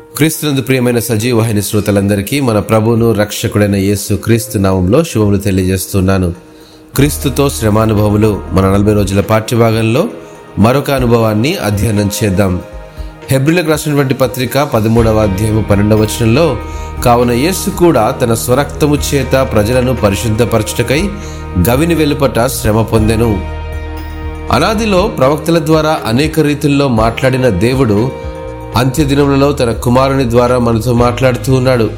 క్రీస్తునందు ప్రియమైన సజీవవాహిని శ్రోతలందరికీ మన ప్రభువును రక్షకుడైన యేసు క్రీస్తు నామంలో శుభములు తెలియజేస్తున్నాను. క్రీస్తుతో శ్రమానుభవములు మన నలభై రోజుల పాఠ్యభాగంలో మరొక అనుభవాన్ని అధ్యయనం చేద్దాం. హెబ్రిలకు రాసినటువంటి పత్రిక పదమూడవ అధ్యాయము పన్నెండవ వచనంలో కావున యేసు కూడా తన స్వరక్తము చేత ప్రజలను పరిశుద్ధపరచుటకై గవిని వెలుపట శ్రమ పొందెను. అనాదిలో ప్రవక్తల ద్వారా అనేక రీతుల్లో మాట్లాడిన దేవుడు అంత్యదినములలో తన కుమారుని ద్వారా మనతో మాట్లాడుతూ ఉన్నాడు.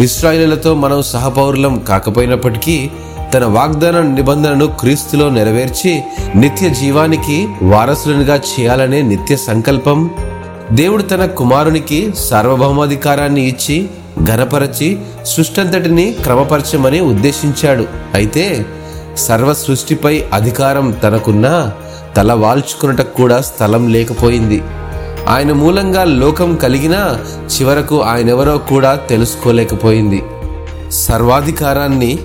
ఇస్రాయిలతో మనం సహపౌరులం కాకపోయినప్పటికీ తన వాగ్దాన నిబంధనను క్రీస్తులో నెరవేర్చి నిత్య జీవానికి వారసులనుగా చేయాలనే నిత్య సంకల్పం దేవుడు తన కుమారునికి సార్వభౌమాధికారాన్ని ఇచ్చి ఘనపరచి సృష్టంతటిని క్రమపరచమని ఉద్దేశించాడు. అయితే సర్వ సృష్టిపై అధికారం తనకున్నా తల వాల్చుకున్నటకు కూడా స్థలం లేకపోయింది. ఆయన మూలంగా లోకం కలిగినా చివరకు ఆయనెవరో కూడా తెలుసుకోలేకపోయింది. సర్వాధికారాన్ని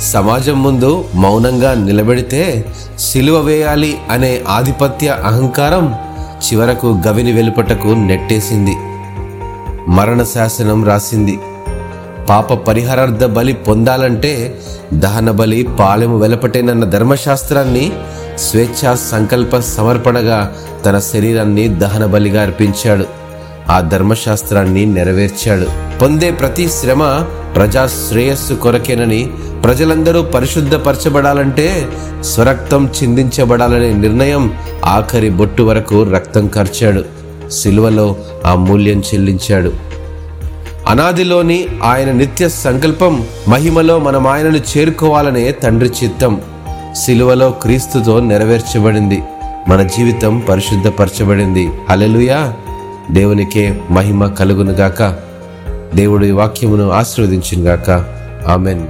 సమాజం ముందు మౌనంగా నిలబెడితే సిలువ వేయాలి అనే ఆధిపత్య అహంకారం చివరకు గవిని వెలుపటకు నెట్టేసింది. మరణ శాసనం రాసింది. పాప పరిహారార్థ బలి పొందాలంటే దహన బలి పాలెము వెలపటేనన్న ధర్మశాస్త్రాన్ని స్వేచ్ఛా సంకల్ప సమర్పణగా తన శరీరాన్ని దహన బలిగా అర్పించాడు. ఆ ధర్మశాస్త్రాన్ని నెరవేర్చాడు. పొందే ప్రతి శ్రమ ప్రజా శ్రేయస్సు కొరకేనని ప్రజలందరూ పరిశుద్ధపరచబడాలంటే స్వరక్తం చిందించబడాలనే నిర్ణయం ఆఖరి బొట్టు వరకు రక్తం ఖర్చాడు సిలువలో ఆ మూల్యం చెల్లించాడు. అనాదిలోని ఆయన నిత్య సంకల్పం మహిమలో మనం ఆయనను చేరుకోవాలనే తండ్రి చిత్తం సిలువలో క్రీస్తుతో నెరవేర్చబడింది. మన జీవితం పరిశుద్ధపరచబడింది. హలెలుయా దేవునికే మహిమ కలుగునుగాక. దేవుడి వాక్యమును ఆశీర్వదించునుగాక. ఆమెన్.